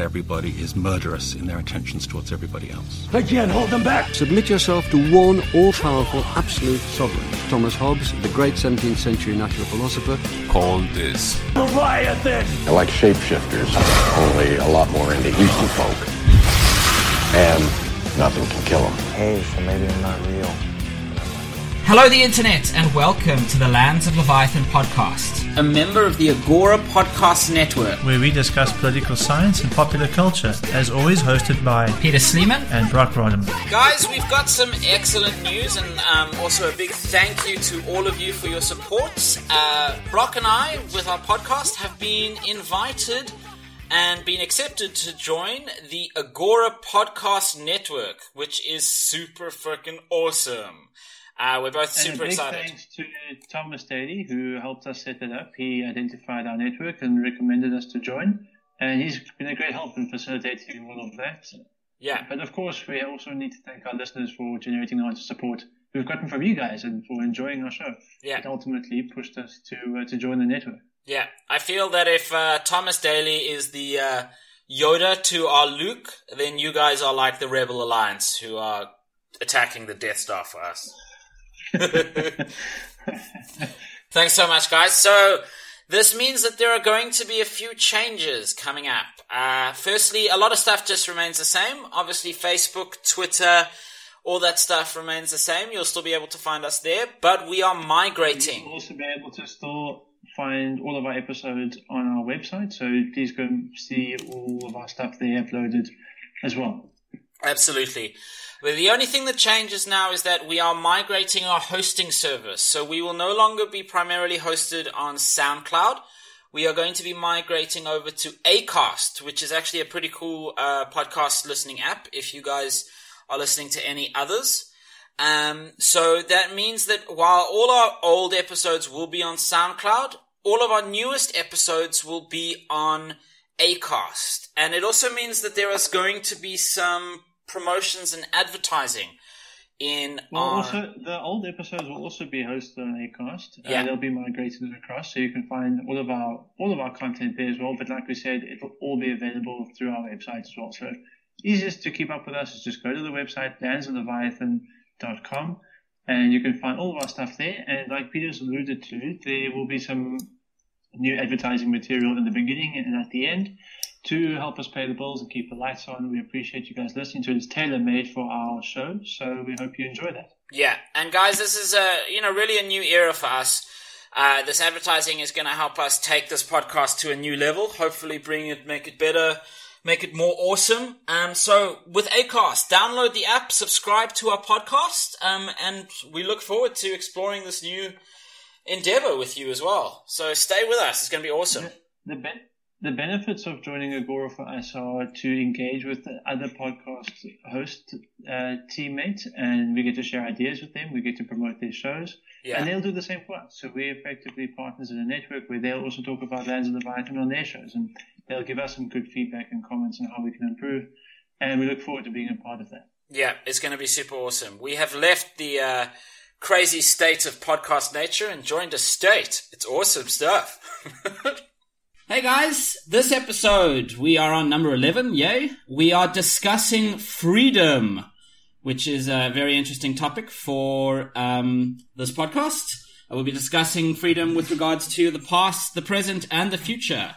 at everybody is murderous in their intentions towards everybody else. I can't hold them back. Submit yourself to one all-powerful, absolute sovereign. Thomas Hobbes, the great 17th century natural philosopher, called this. Leviathan! I like shapeshifters, only a lot more into Eastern folk. And nothing can kill them. Hey, so maybe I'm not real. Hello, the internet, and welcome to the Lands of Leviathan podcast, a member of the Agora Podcast Network, where we discuss political science and popular culture, as always hosted by Peter Sleeman and Brock Rodham. Guys, we've got some excellent news, and um, also a big thank you to all of you for your support. Uh, Brock and I, with our podcast, have been invited and been accepted to join the Agora Podcast Network, which is super freaking awesome. Uh, we're both and super a big excited. Thanks to Thomas Daly, who helped us set it up. He identified our network and recommended us to join, and he's been a great help in facilitating all of that. Yeah. But of course, we also need to thank our listeners for generating the amount of support we've gotten from you guys and for enjoying our show. Yeah. It ultimately pushed us to uh, to join the network. Yeah, I feel that if uh, Thomas Daly is the uh, Yoda to our Luke, then you guys are like the Rebel Alliance who are attacking the Death Star for us. Thanks so much, guys. So, this means that there are going to be a few changes coming up. Uh, firstly, a lot of stuff just remains the same. Obviously, Facebook, Twitter, all that stuff remains the same. You'll still be able to find us there, but we are migrating. You'll also be able to still find all of our episodes on our website, so please go and see all of our stuff there uploaded as well. Absolutely. But the only thing that changes now is that we are migrating our hosting service. So we will no longer be primarily hosted on SoundCloud. We are going to be migrating over to Acast, which is actually a pretty cool uh, podcast listening app if you guys are listening to any others. Um, so that means that while all our old episodes will be on SoundCloud, all of our newest episodes will be on Acast. And it also means that there is going to be some promotions and advertising in well, our... also the old episodes will also be hosted on Acast. Yeah. Uh, they'll be migrated across, so you can find all of our all of our content there as well. But like we said, it'll all be available through our website as well. So easiest to keep up with us is just go to the website landsofleviathan.com and you can find all of our stuff there. And like Peter's alluded to, there will be some new advertising material in the beginning and at the end to help us pay the bills and keep the lights on. We appreciate you guys listening to it. It's tailor made for our show, so we hope you enjoy that. Yeah, and guys, this is a you know really a new era for us. Uh, this advertising is going to help us take this podcast to a new level. Hopefully, bring it, make it better, make it more awesome. Um, so with Acast, download the app, subscribe to our podcast, um, and we look forward to exploring this new endeavor with you as well. So stay with us; it's going to be awesome. The, the, the benefits of joining Agora for us are to engage with the other podcast host uh, teammates, and we get to share ideas with them. We get to promote their shows, Yeah. and they'll do the same for us. So we're effectively partners in a network where they'll also talk about Lands of the Leviathan on their shows, and they'll give us some good feedback and comments on how we can improve. And we look forward to being a part of that. Yeah, it's going to be super awesome. We have left the uh, crazy state of podcast nature and joined a state. It's awesome stuff. hey guys, this episode we are on number 11, yay. We are discussing freedom, which is a very interesting topic for um, this podcast. I will be discussing freedom with regards to the past, the present, and the future.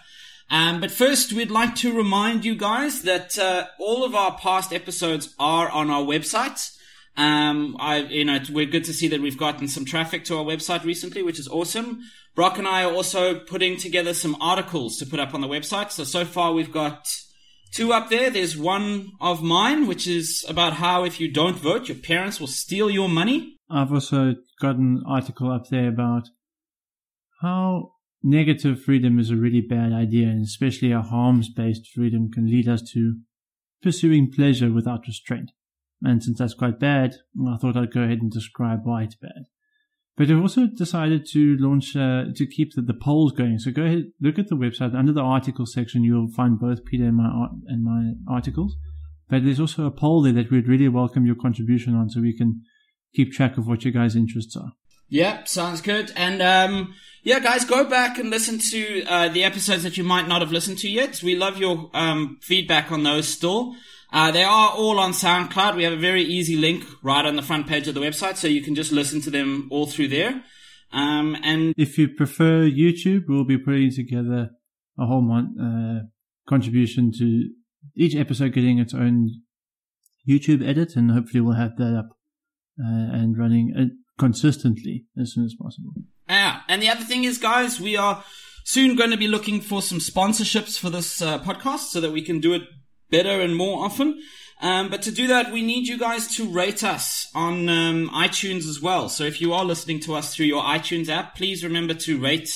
Um, but first, we'd like to remind you guys that uh, all of our past episodes are on our website. Um, I, you know, we're good to see that we've gotten some traffic to our website recently, which is awesome. Brock and I are also putting together some articles to put up on the website. So, so far we've got two up there. There's one of mine, which is about how if you don't vote, your parents will steal your money. I've also got an article up there about how negative freedom is a really bad idea, and especially a harms based freedom can lead us to pursuing pleasure without restraint. And since that's quite bad, I thought I'd go ahead and describe why it's bad. But I've also decided to launch, uh, to keep the, the polls going. So go ahead, look at the website. Under the article section, you'll find both Peter and my, art, and my articles. But there's also a poll there that we'd really welcome your contribution on so we can keep track of what your guys' interests are. Yep, sounds good. And um, yeah, guys, go back and listen to uh, the episodes that you might not have listened to yet. We love your um, feedback on those still. Uh, they are all on SoundCloud. We have a very easy link right on the front page of the website, so you can just listen to them all through there. Um, and If you prefer YouTube, we'll be putting together a whole month uh, contribution to each episode getting its own YouTube edit, and hopefully we'll have that up uh, and running uh, consistently as soon as possible. Yeah, and the other thing is, guys, we are soon going to be looking for some sponsorships for this uh, podcast so that we can do it better and more often. Um, but to do that, we need you guys to rate us on um, iTunes as well. So if you are listening to us through your iTunes app, please remember to rate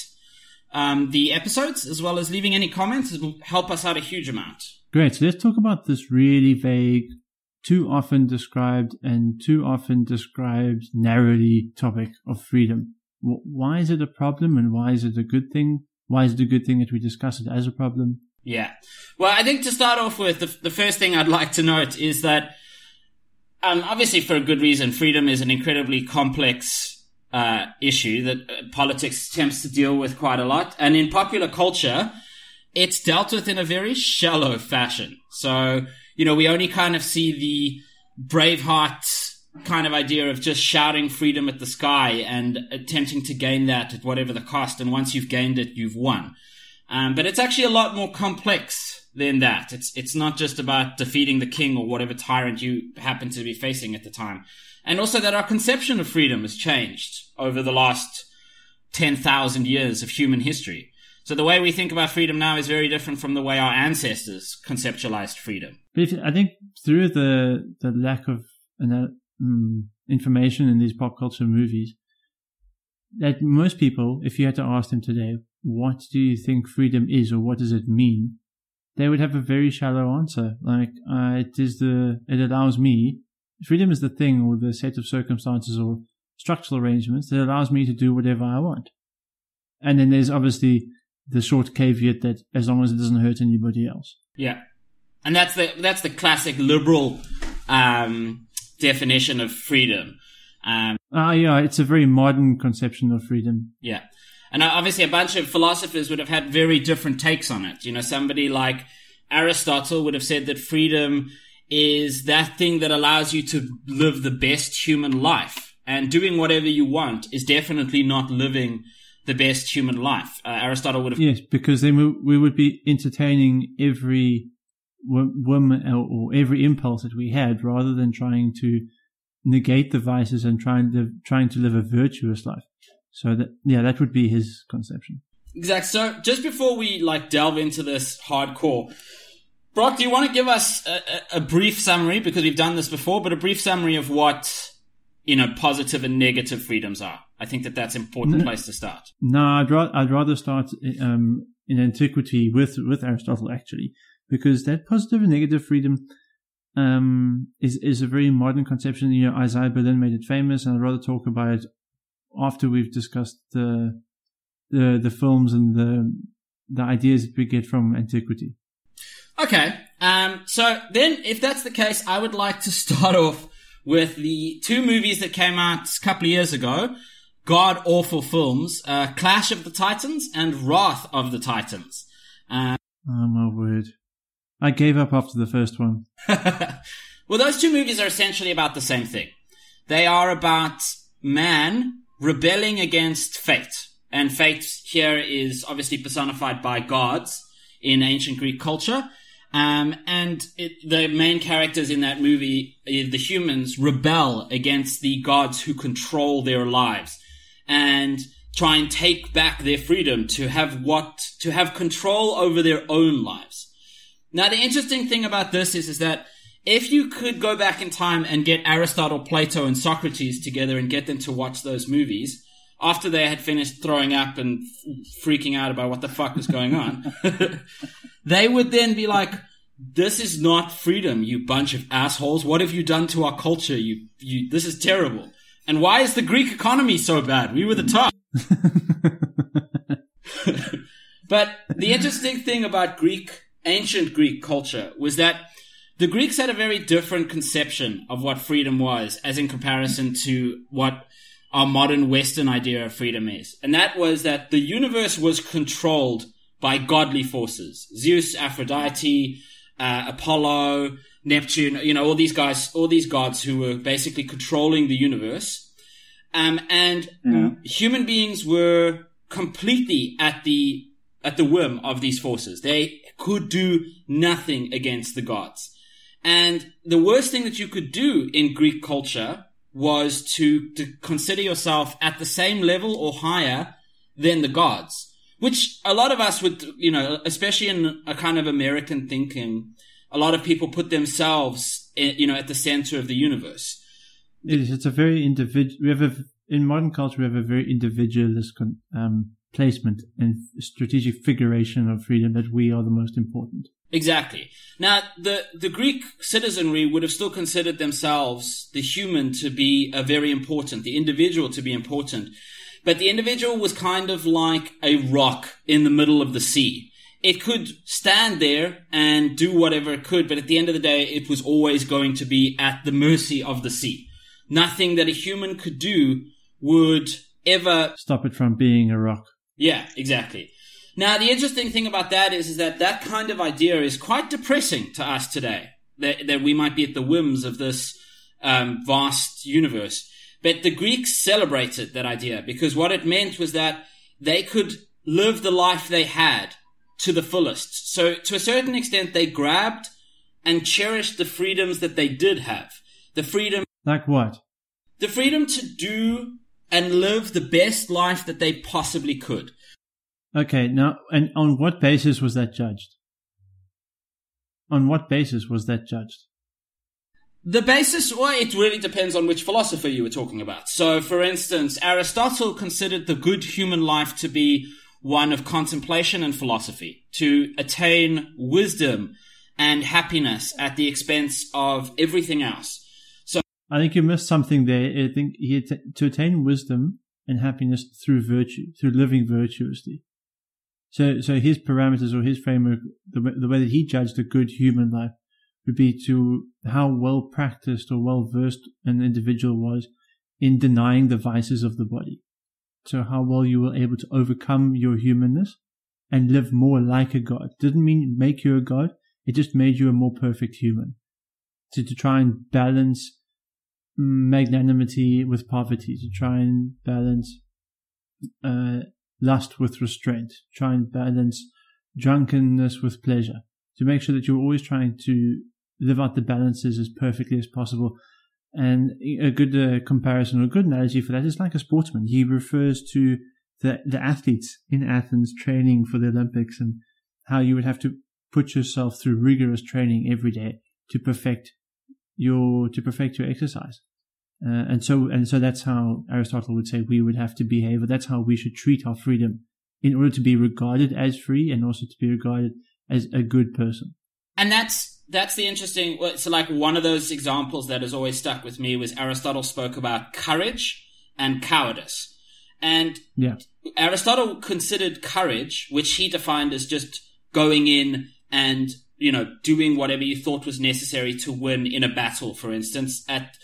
um, the episodes as well as leaving any comments. It will help us out a huge amount. Great. So let's talk about this really vague, too often described and too often described narrowly topic of freedom. Why is it a problem and why is it a good thing? Why is it a good thing that we discuss it as a problem? Yeah. Well, I think to start off with, the, the first thing I'd like to note is that, um, obviously for a good reason, freedom is an incredibly complex, uh, issue that uh, politics attempts to deal with quite a lot. And in popular culture, it's dealt with in a very shallow fashion. So, you know, we only kind of see the Braveheart kind of idea of just shouting freedom at the sky and attempting to gain that at whatever the cost. And once you've gained it, you've won. Um, but it's actually a lot more complex than that. It's it's not just about defeating the king or whatever tyrant you happen to be facing at the time, and also that our conception of freedom has changed over the last ten thousand years of human history. So the way we think about freedom now is very different from the way our ancestors conceptualized freedom. But I think through the the lack of uh, mm, information in these pop culture movies, that most people, if you had to ask them today, what do you think freedom is or what does it mean, they would have a very shallow answer. Like uh, it is the it allows me freedom is the thing or the set of circumstances or structural arrangements that allows me to do whatever I want. And then there's obviously the short caveat that as long as it doesn't hurt anybody else. Yeah, and that's the that's the classic liberal um, definition of freedom. Um, Ah, yeah, it's a very modern conception of freedom. Yeah. And uh, obviously, a bunch of philosophers would have had very different takes on it. You know, somebody like Aristotle would have said that freedom is that thing that allows you to live the best human life. And doing whatever you want is definitely not living the best human life. Uh, Aristotle would have. Yes, because then we, we would be entertaining every whim or every impulse that we had rather than trying to negate the vices and trying to, trying to live a virtuous life. So that, yeah, that would be his conception. Exactly. So just before we like delve into this hardcore, Brock, do you want to give us a, a, brief summary because we've done this before, but a brief summary of what you know positive and negative freedoms are? I think that that's an important No. place to start. No, I'd rather I'd rather start um, in antiquity with with Aristotle actually, because that positive and negative freedom um, is is a very modern conception. You know, Isaiah Berlin made it famous, and I'd rather talk about it after we've discussed the the the films and the the ideas that we get from antiquity. Okay. Um, so then, if that's the case, I would like to start off with the two movies that came out a couple of years ago. God awful films, uh, Clash of the Titans and Wrath of the Titans. Um, Oh my word! I gave up after the first one. well, those two movies are essentially about the same thing. They are about man rebelling against fate. And fate here is obviously personified by gods in ancient Greek culture. Um, and it, the main characters in that movie, uh, the humans, rebel against the gods who control their lives and try and take back their freedom to have what, to have control over their own lives. Now, the interesting thing about this is, is that if you could go back in time and get Aristotle, Plato, and Socrates together and get them to watch those movies, after they had finished throwing up and f- freaking out about what the fuck was going on, they would then be like, this is not freedom, you bunch of assholes. What have you done to our culture? You, you, this is terrible. And why is the Greek economy so bad? We were the top. but the interesting thing about Greek, ancient Greek culture was that the Greeks had a very different conception of what freedom was as in comparison to what our modern Western idea of freedom is. And that was that the universe was controlled by godly forces. Zeus, Aphrodite, uh, Apollo, Neptune, you know, all these guys, all these gods who were basically controlling the universe. Um, and Yeah. human beings were completely at the, at the whim of these forces. They could do nothing against the gods. And the worst thing that you could do in Greek culture was to, to consider yourself at the same level or higher than the gods, which a lot of us would, you know, especially in a kind of American thinking, a lot of people put themselves, in, you know, at the center of the universe. It is. It's a very individual. We have a, in modern culture, we have a very individualist con- um, placement and strategic figuration of freedom that we are the most important. Exactly. Now, the, the Greek citizenry would have still considered themselves, the human, to be a very important, the individual to be important. But the individual was kind of like a rock in the middle of the sea. It could stand there and do whatever it could, but at the end of the day, it was always going to be at the mercy of the sea. Nothing that a human could do would ever Stop it from being a rock. yeah, exactly. Now, the interesting thing about that is, is that that kind of idea is quite depressing to us today. That, that we might be at the whims of this um, vast universe. But the Greeks celebrated that idea because what it meant was that they could live the life they had to the fullest. So, to a certain extent, they grabbed and cherished the freedoms that they did have. The freedom Like what? the freedom to do and live the best life that they possibly could. Okay, now, and on what basis was that judged? On what basis was that judged? The basis, well, it really depends on which philosopher you were talking about. So, for instance, Aristotle considered the good human life to be one of contemplation and philosophy, to attain wisdom and happiness at the expense of everything else. So, I think you missed something there. I think he to attain wisdom and happiness through virtue, through living virtuously. So, so his parameters or his framework, the, way- the way that he judged a good human life would be to how well practiced or well versed an individual was in denying the vices of the body. So how well you were able to overcome your humanness and live more like a god. Didn't mean make you a god. It just made you a more perfect human. To, to try and balance magnanimity with poverty, to try and balance uh, lust with restraint, try and balance drunkenness with pleasure, to make sure that you're always trying to live out the balances as perfectly as possible. And a good uh, comparison or a good analogy for that is like a sportsman. He refers to the, the athletes in Athens training for the Olympics and how you would have to put yourself through rigorous training every day to perfect your to perfect your exercise. Uh, and so and so that's how Aristotle would say we would have to behave, or that's how we should treat our freedom in order to be regarded as free and also to be regarded as a good person. And that's that's the interesting. So, like one of those examples that has always stuck with me was Aristotle spoke about courage and cowardice, and Yeah. Aristotle considered courage, which he defined as just going in and you know doing whatever you thought was necessary to win in a battle, for instance, at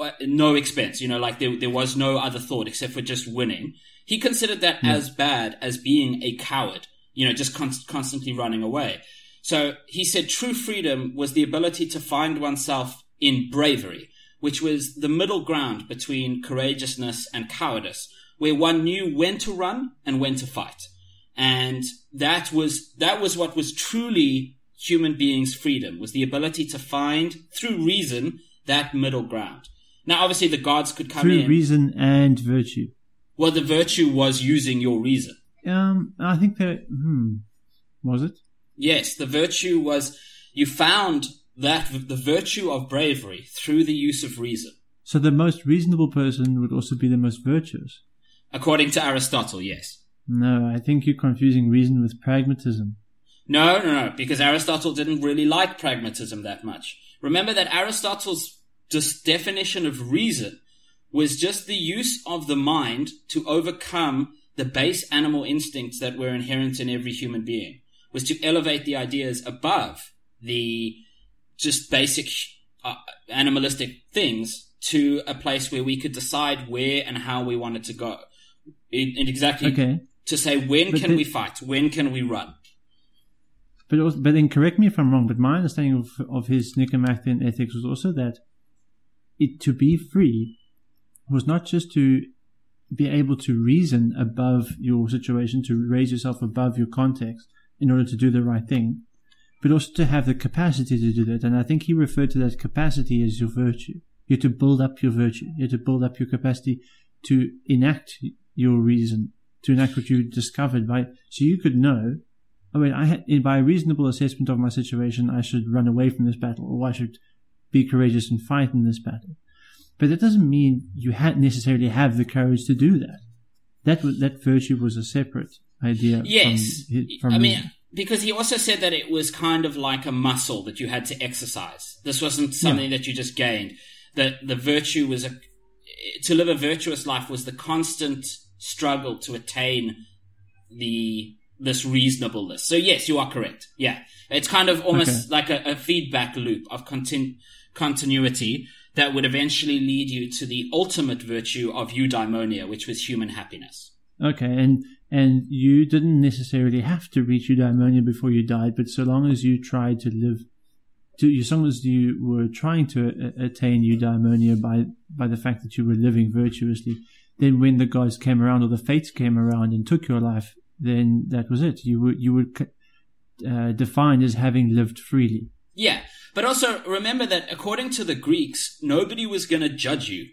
Uh, no expense. You know, like there there was no other thought except for just winning. He considered that hmm. as bad as being a coward. You know, just con- constantly running away. So he said true freedom was the ability to find oneself in bravery, which was the middle ground between courageousness and cowardice, where one knew when to run and when to fight. And that was, that was what was truly human beings' freedom, was the ability to find, through reason, that middle ground. Now, obviously, the gods could come Through in. reason and virtue. well, the virtue was using your reason. Um, I think that hmm, was it? Yes, the virtue was you found that the virtue of bravery through the use of reason. So the most reasonable person would also be the most virtuous. According to Aristotle, yes. No, I think you're confusing reason with pragmatism. No, no, no, because Aristotle didn't really like pragmatism that much. Remember that Aristotle's just definition of reason was just the use of the mind to overcome the base animal instincts that were inherent in every human being, was to elevate the ideas above the just basic uh, animalistic things to a place where we could decide where and how we wanted to go. And exactly Okay. to say when But can the- we fight, when can we run. But also, but then correct me if I'm wrong. But my understanding of of his Nicomachean ethics was also that it to be free was not just to be able to reason above your situation, to raise yourself above your context in order to do the right thing, but also to have the capacity to do that. And I think he referred to that capacity as your virtue. You have to build up your virtue. You have to build up your capacity to enact your reason, to enact what you discovered by, so you could know I mean, I had, by a reasonable assessment of my situation, I should run away from this battle, or I should be courageous and fight in this battle. But that doesn't mean you had necessarily have the courage to do that. That was, that virtue was a separate idea. Yes. From, from I mean, his- because he also said that it was kind of like a muscle that you had to exercise. This wasn't something that you just gained. That the virtue was a, to live a virtuous life was the constant struggle to attain the, this reasonableness. So yes, you are correct. Yeah. It's kind of almost Okay. like a, a feedback loop of continu- continuity that would eventually lead you to the ultimate virtue of eudaimonia, which was human happiness. Okay, and and you didn't necessarily have to reach eudaimonia before you died, but so long as you tried to live, to as long as you were trying to a- attain eudaimonia by by the fact that you were living virtuously, then when the gods came around or the fates came around and took your life, then that was it. You were you were uh, defined as having lived freely. Yeah, but also remember that according to the Greeks, nobody was going to judge you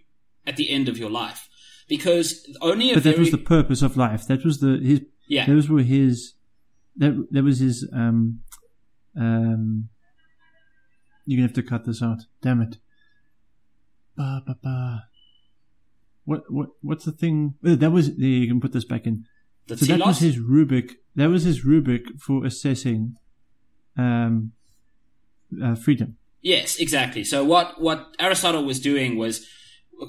at the end of your life because only a But that very was the purpose of life. That was the his. yeah Those were his. That that was his. Um, um. You're gonna have to cut this out. Damn it. Ba ba ba. What what what's the thing? uh, That was there. You can put this back in. the So that was his rubric. That was his rubric for assessing, um, uh, freedom. Yes, exactly. So what what Aristotle was doing was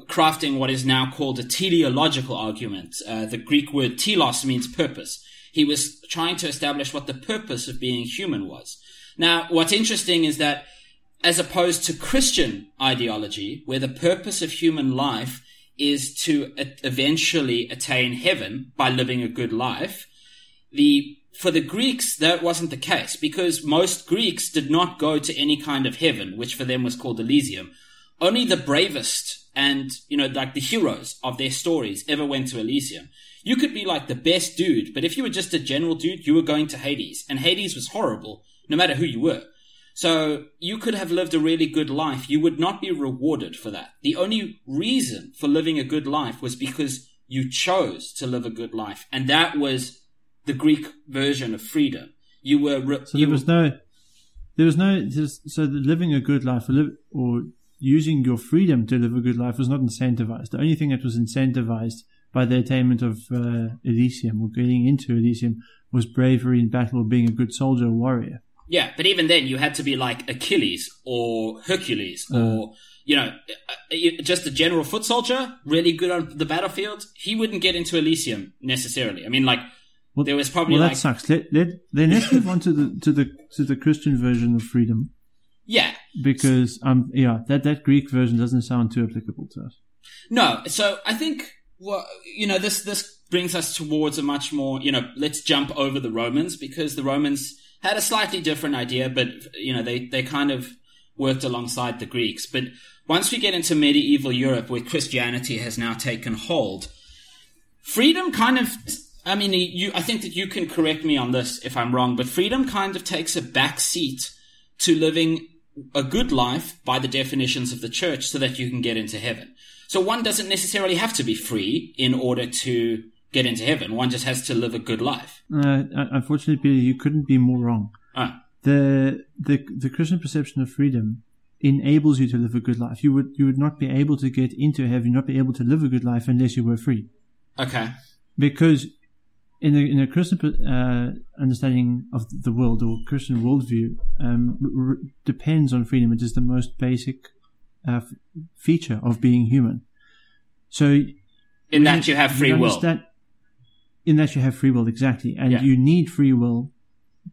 crafting what is now called a teleological argument. Uh, the Greek word telos means purpose. He was trying to establish what the purpose of being human was. Now, what's interesting is that as opposed to Christian ideology, where the purpose of human life is to eventually attain heaven by living a good life, the for the Greeks that wasn't the case because most Greeks did not go to any kind of heaven, which for them was called Elysium. Only the bravest and you know like the heroes of their stories ever went to Elysium. You could be like the best dude, but if you were just a general dude, you were going to Hades, and Hades was horrible, no matter who you were. So you could have lived a really good life. You would not be rewarded for that. The only reason for living a good life was because you chose to live a good life. And that was the Greek version of freedom. You were, re- So you there was no, there was no. So the living a good life or, live, or using your freedom to live a good life was not incentivized. The only thing that was incentivized by the attainment of uh, Elysium or getting into Elysium was bravery in battle or being a good soldier or warrior. Yeah, but even then, you had to be like Achilles or Hercules or, you know, uh, just a general foot soldier, really good on the battlefield. He wouldn't get into Elysium necessarily. I mean, like, Well, there was probably well, like, that sucks. Let, let, then let's move on to the to the to the Christian version of freedom yeah, because um yeah that that Greek version doesn't sound too applicable to us. No, so I think well, you know, this this brings us towards a much more, you know, let's jump over the Romans because the Romans had a slightly different idea, but you know, they they kind of worked alongside the Greeks. But once we get into medieval Europe, where Christianity has now taken hold, freedom kind of I mean, you, I think that you can correct me on this if I'm wrong, but freedom kind of takes a back seat to living a good life by the definitions of the church so that you can get into heaven. So one doesn't necessarily have to be free in order to get into heaven. One just has to live a good life. Uh, unfortunately, Peter, you couldn't be more wrong. Ah, the the the Christian perception of freedom enables you to live a good life. You would you would not be able to get into heaven, not be able to live a good life unless you were free. okay. Because in a in a Christian uh, understanding of the world or Christian worldview, um, r- r- depends on freedom. It is the most basic uh, f- feature of being human. So In that you have free will. In that you have free will, exactly, and Yeah. you need free will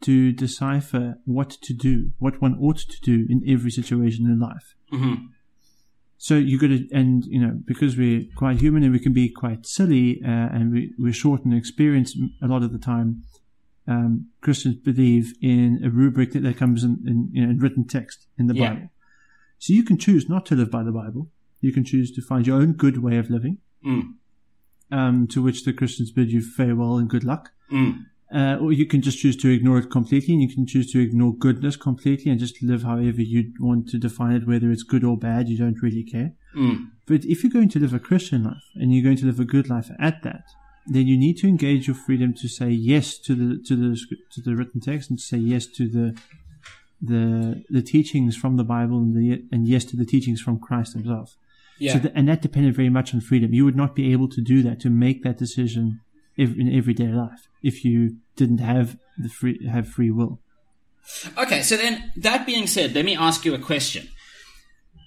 to decipher what to do, what one ought to do in every situation in life. hmm so you got to, and you know, because we're quite human and we can be quite silly, uh, and we, we're short in experience a lot of the time. Um, Christians believe in a rubric that, that comes in, in, you know, in written text in the Yeah. Bible. So you can choose not to live by the Bible. You can choose to find your own good way of living, Mm. um, to which the Christians bid you farewell and good luck. Mm. Uh, or you can just choose to ignore it completely, and you can choose to ignore goodness completely and just live however you want to define it, whether it's good or bad. You don't really care. Mm. But if you're going to live a Christian life and you're going to live a good life at that, then you need to engage your freedom to say yes to the to the to the written text and to say yes to the the the teachings from the Bible and the and yes to the teachings from Christ Himself. Yeah. So that, and that depended very much on freedom. You would not be able to do that to make that decision in everyday life if you didn't have the free have free will. Okay, so then that being said, let me ask you a question.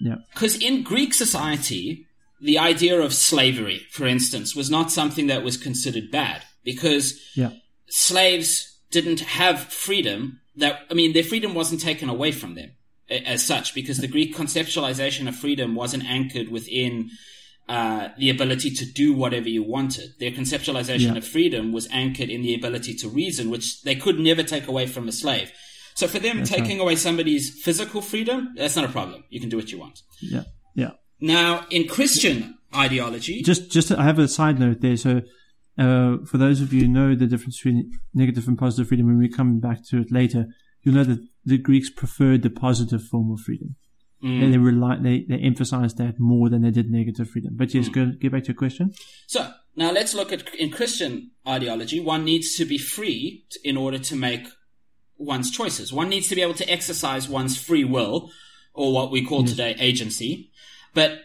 Yeah. Because in Greek society, the idea of slavery, for instance, was not something that was considered bad because Yeah. slaves didn't have freedom that, I mean, their freedom wasn't taken away from them as such because the Greek conceptualization of freedom wasn't anchored within uh, the ability to do whatever you wanted. Their conceptualization Yeah. of freedom was anchored in the ability to reason, which they could never take away from a slave. So for them, taking away somebody's physical freedom, that's not a problem. You can do what you want. Yeah. Yeah. Now, in Christian ideology, just just I have a side note there. So uh, for those of you who know the difference between negative and positive freedom, when we come back to it later, you'll know that the Greeks preferred the positive form of freedom. Mm. And they rely they, they emphasized that more than they did negative freedom. But yes, mm. go get back to your question. So now let's look at in Christian ideology. One needs to be free in order to make one's choices. One needs to be able to exercise one's free will, or what we call today agency. But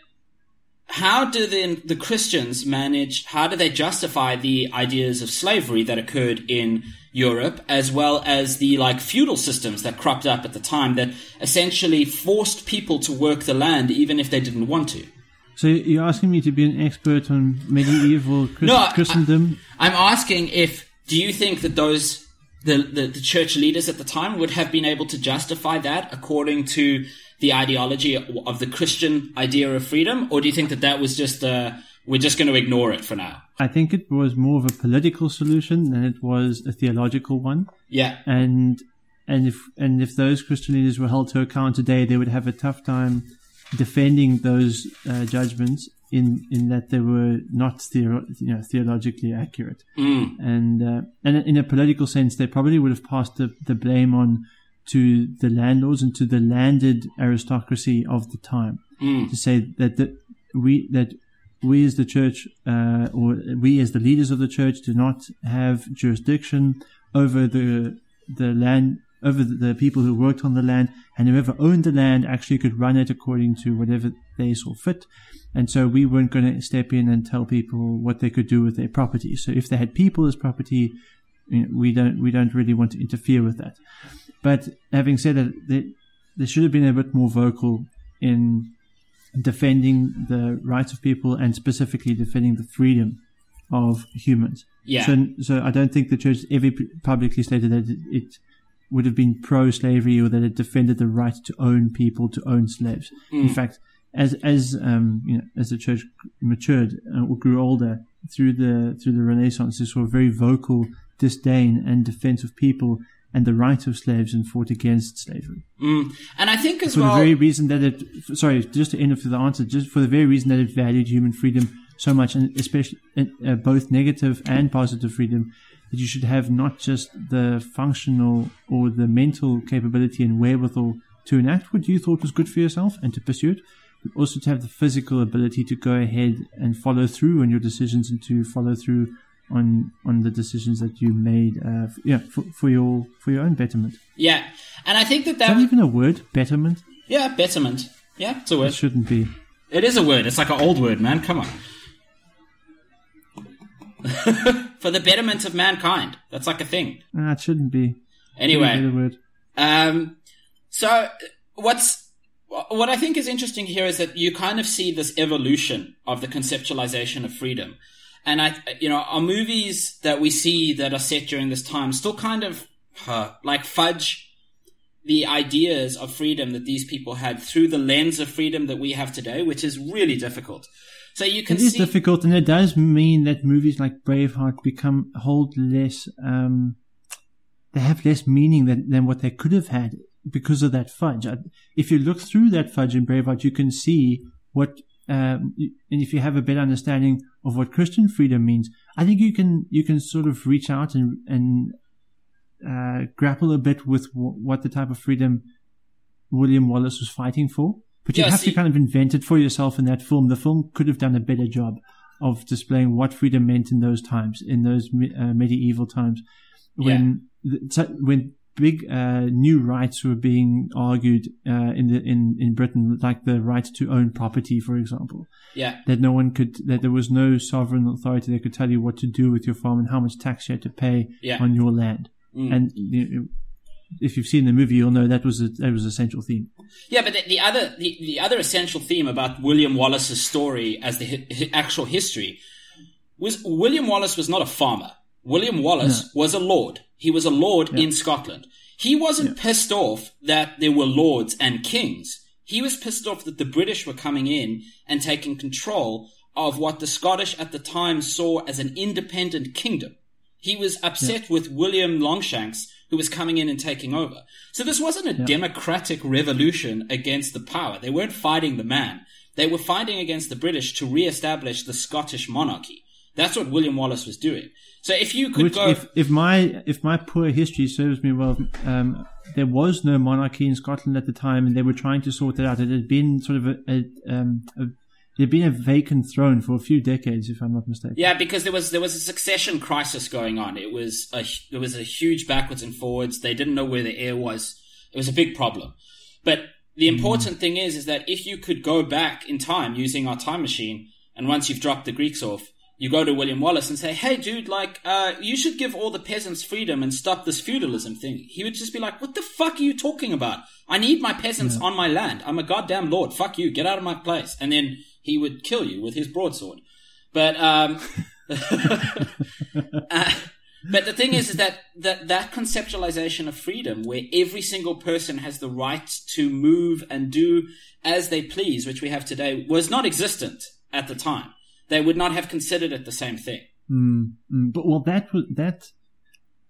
how do then the Christians manage? How do they justify the ideas of slavery that occurred in Europe, as well as the like feudal systems that cropped up at the time that essentially forced people to work the land even if they didn't want to? So you're asking me to be an expert on medieval Christ- No, I- Christendom? I'm asking if do you think that those the, the the church leaders at the time would have been able to justify that according to the ideology of the Christian idea of freedom, or do you think that that was just uh, we're just going to ignore it for now? I think it was more of a political solution than it was a theological one. Yeah, and and if and if those Christian leaders were held to account today, they would have a tough time defending those uh, judgments in in that they were not theo- you know, theologically accurate. Mm. And uh, and in a political sense, they probably would have passed the, the blame on to the landlords and to the landed aristocracy of the time Mm. to say that the, we that we as the church uh, or we as the leaders of the church do not have jurisdiction over the the land over the, people who worked on the land and whoever owned the land actually could run it according to whatever they saw fit. And so we weren't going to step in and tell people what they could do with their property. So if they had people as property you know, we don't we don't really want to interfere with that. But having said that they should have been a bit more vocal in defending the rights of people and specifically defending the freedom of humans. Yeah. So, so I don't think the church ever publicly stated that it, would have been pro-slavery or that it defended the right to own people, to own slaves. In fact, as as um, you know, as the church matured uh, or grew older through the through the Renaissance, they saw a very vocal disdain and defense of people and the right of slaves and fought against slavery mm. and I think as for well. the very reason that it sorry just to end off the answer just for the very reason that it valued human freedom so much and especially uh, both negative and positive freedom that you should have not just the functional or the mental capability and wherewithal to enact what you thought was good for yourself and to pursue it but also to have the physical ability to go ahead and follow through on your decisions and to follow through on on the decisions that you made uh, f- yeah for, for your for your own betterment yeah, and I think that that even a word betterment yeah betterment. Yeah, it's a word it shouldn't be It is a word. It's like an old word, man. Come on. For the betterment of mankind. That's like a thing. Ah, it shouldn't be. Anyway. Shouldn't be the word. Um, so what's what I think is interesting here is that you kind of see this evolution of the conceptualization of freedom. And I, you know, our movies that we see that are set during this time still kind of uh, like fudge the ideas of freedom that these people had through the lens of freedom that we have today, which is really difficult. So you can It is see, difficult, and it does mean that movies like Braveheart become hold less. Um, they have less meaning than, than what they could have had because of that fudge. If you look through that fudge in Braveheart, you can see what. Um, and if you have a better understanding of what Christian freedom means, I think you can you can sort of reach out and and uh, grapple a bit with w- what the type of freedom William Wallace was fighting for. But you Yeah, have see- to kind of invent it for yourself in that film. The film could have done a better job of displaying what freedom meant in those times, in those uh, medieval times, when the, when big uh, new rights were being argued uh, in the in in Britain, like the right to own property, for example yeah, that no one could that there was no sovereign authority that could tell you what to do with your farm and how much tax you had to pay Yeah. on your land. Mm. And you know, if you've seen the movie, you'll know that was a, that was a central theme. Yeah, but the, the other the, the other essential theme about William Wallace's story as the hi- actual history was William Wallace was not a farmer. William Wallace was a lord. He was a lord in Scotland. He wasn't pissed off that there were lords and kings. He was pissed off that the British were coming in and taking control of what the Scottish at the time saw as an independent kingdom. He was upset with William Longshanks, who was coming in and taking over. So this wasn't a democratic revolution against the power. They weren't fighting the man. They were fighting against the British to re-establish the Scottish monarchy. That's what William Wallace was doing. So if you could Which, go, if, if my if my poor history serves me well, um, there was no monarchy in Scotland at the time, and they were trying to sort it out. It had been sort of a, a, um, a there'd been a vacant throne for a few decades, if I'm not mistaken. Yeah, because there was there was a succession crisis going on. It was a there was a huge backwards and forwards. They didn't know where the heir was. It was a big problem. But the important thing is is that if you could go back in time using our time machine, and once you've dropped the Greeks off, you go to William Wallace and say, "Hey, dude, like, uh, you should give all the peasants freedom and stop this feudalism thing." He would just be like, "What the fuck are you talking about? I need my peasants on my land. I'm a goddamn lord. Fuck you. Get out of my place." And then he would kill you with his broadsword. But um, uh, but the thing is, is that, that that conceptualization of freedom, where every single person has the right to move and do as they please, which we have today, was not existent at the time. They would not have considered it the same thing. Mm, mm. But well, that was that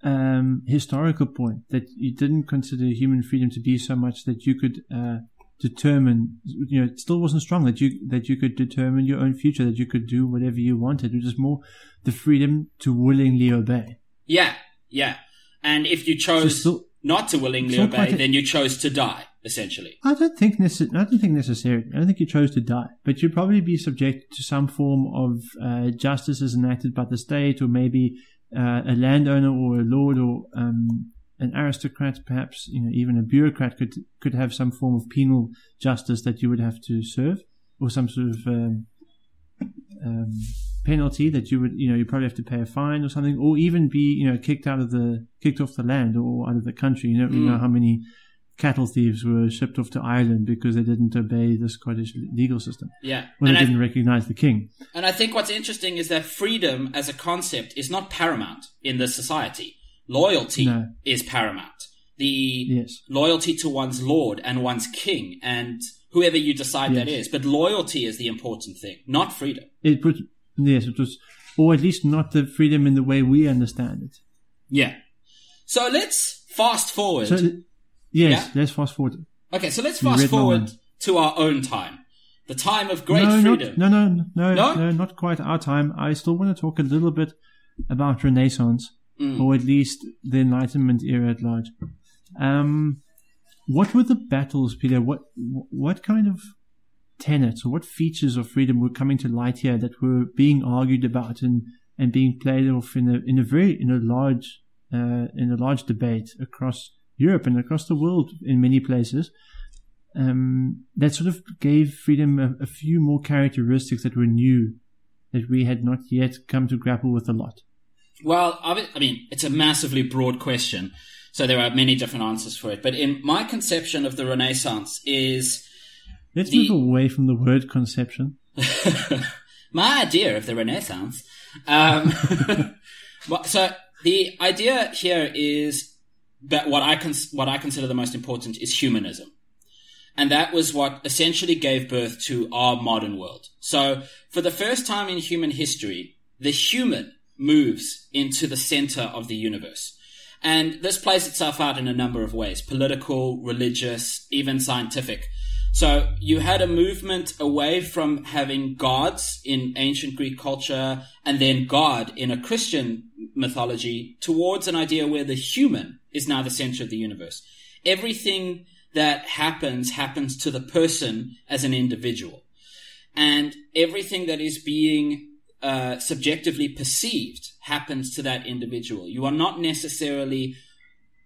um, historical point that you didn't consider human freedom to be so much that you could uh, determine. You know, it still wasn't strong that you that you could determine your own future, that you could do whatever you wanted. It was more the freedom to willingly obey. Yeah, yeah. And if you So chose still, not to willingly obey, quite then you chose to die, essentially. I don't think necess- I don't think necessarily. I don't think you chose to die, but you'd probably be subject to some form of uh, justice as enacted by the state, or maybe uh, a landowner or a lord or um, an aristocrat, perhaps you know even a bureaucrat could could have some form of penal justice that you would have to serve, or some sort of um, um, penalty that you would you know you probably have to pay a fine or something, or even be you know kicked out of the kicked off the land or out of the country. You know you know how many cattle thieves were shipped off to Ireland because they didn't obey the Scottish legal system. Yeah. And they I- didn't recognize the king. And I think what's interesting is that freedom as a concept is not paramount in this society. Loyalty No. is paramount. The Yes. loyalty to one's lord and one's king and whoever you decide that Yes. is. But loyalty is the important thing, not freedom. It yes, it was, or at least not the freedom in the way we understand it. Yeah. So let's fast forward. So, yes, Yeah? let's fast forward. okay, so let's fast forward to our own time. The time of great no, freedom. Not, no, no, no, No? no, not quite our time. I still want to talk a little bit about Renaissance, Mm. or at least the Enlightenment era at large. Um, what were the battles, Peter? What what kind of tenets or what features of freedom were coming to light here that were being argued about and, and being played off in a in a very in a large uh, in a large debate across Europe and across the world in many places? um, that sort of gave freedom a, a few more characteristics that were new that we had not yet come to grapple with a lot. Well, I mean, it's a massively broad question, so there are many different answers for it. But in my conception of the Renaissance is Let's The- move away from the word conception. my idea of the Renaissance. Um, so the idea here is but what I cons- what I consider the most important is humanism. And that was what essentially gave birth to our modern world. So for the first time in human history, the human moves into the center of the universe. And this plays itself out in a number of ways political, religious, even scientific. So you had a movement away from having gods in ancient Greek culture and then God in a Christian mythology towards an idea where the human is now the center of the universe. Everything that happens happens to the person as an individual. And everything that is being uh, subjectively perceived happens to that individual. You are not necessarily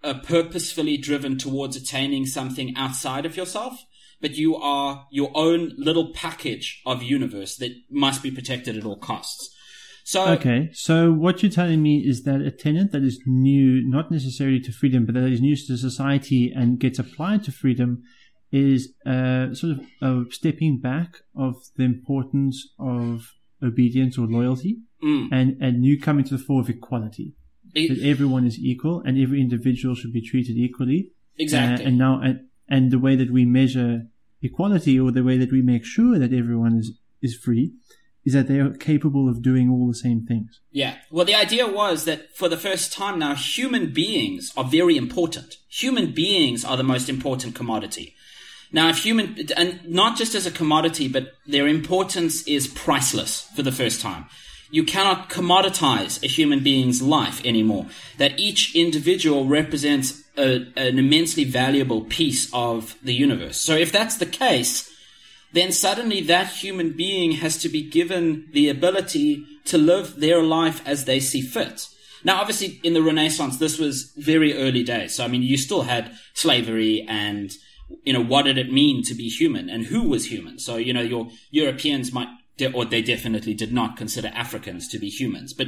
uh, purposefully driven towards attaining something outside of yourself, but you are your own little package of universe that must be protected at all costs. So, okay, so what you're telling me is that a tenant that is new, not necessarily to freedom, but that is new to society and gets applied to freedom, is uh, sort of a stepping back of the importance of obedience or loyalty, mm. and and you coming to the fore of equality. It- that everyone is equal and every individual should be treated equally. exactly. Uh, and now, and, and the way that we measure equality, or the way that we make sure that everyone is is free, is that they are capable of doing all the same things. Yeah. Well, the idea was that for the first time now, human beings are very important. Human beings are the most important commodity. Now, if human, and not just as a commodity, but their importance is priceless for the first time. You cannot commoditize a human being's life anymore. That each individual represents a, an immensely valuable piece of the universe. So if that's the case, then suddenly that human being has to be given the ability to live their life as they see fit. Now, obviously, in the Renaissance, this was very early days. So, I mean, you still had slavery and, you know, what did it mean to be human and who was human? So, you know, your Europeans might, or they definitely did not consider Africans to be humans. But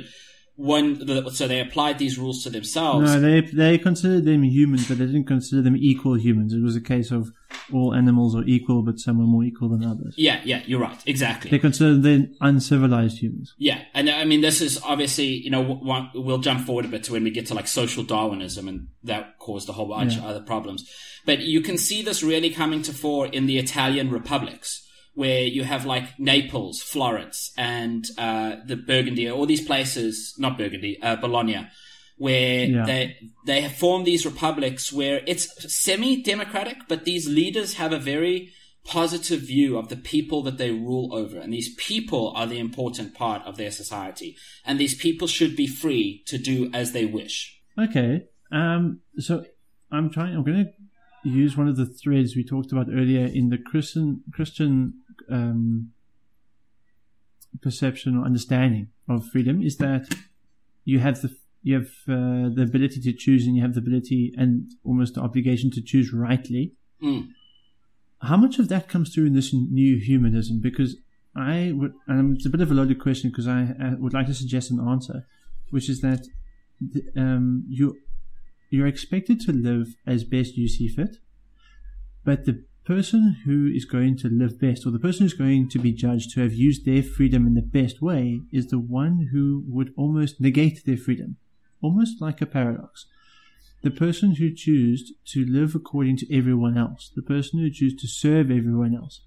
when, the, so they applied these rules to themselves. No, they they considered them humans, but they didn't consider them equal humans. It was a case of all animals are equal, but some are more equal than others. yeah, yeah, you're right. Exactly. They considered them uncivilized humans. Yeah, and I mean, this is obviously, you know, one, we'll jump forward a bit to when we get to like social Darwinism, and that caused a whole bunch Yeah. of other problems. But you can see this really coming to fore in the Italian republics, where you have like Naples, Florence, and uh, the Burgundy, all these places, not Burgundy, uh, Bologna, where Yeah. they they have formed these republics where it's semi-democratic, but these leaders have a very positive view of the people that they rule over. And these people are the important part of their society. And these people should be free to do as they wish. Okay. Um. So I'm trying. I'm going to use one of the threads we talked about earlier in the Christian Christian um, perception or understanding of freedom is that you have the you have uh, the ability to choose and you have the ability and almost the obligation to choose rightly. Mm. How much of that comes through in this new humanism? Because I would, and it's a bit of a loaded question because I, I would like to suggest an answer, which is that the, um, you you're expected to live as best you see fit, but the person who is going to live best, or the person who's going to be judged to have used their freedom in the best way, is the one who would almost negate their freedom, almost like a paradox. The person who chooses to live according to everyone else, the person who chooses to serve everyone else.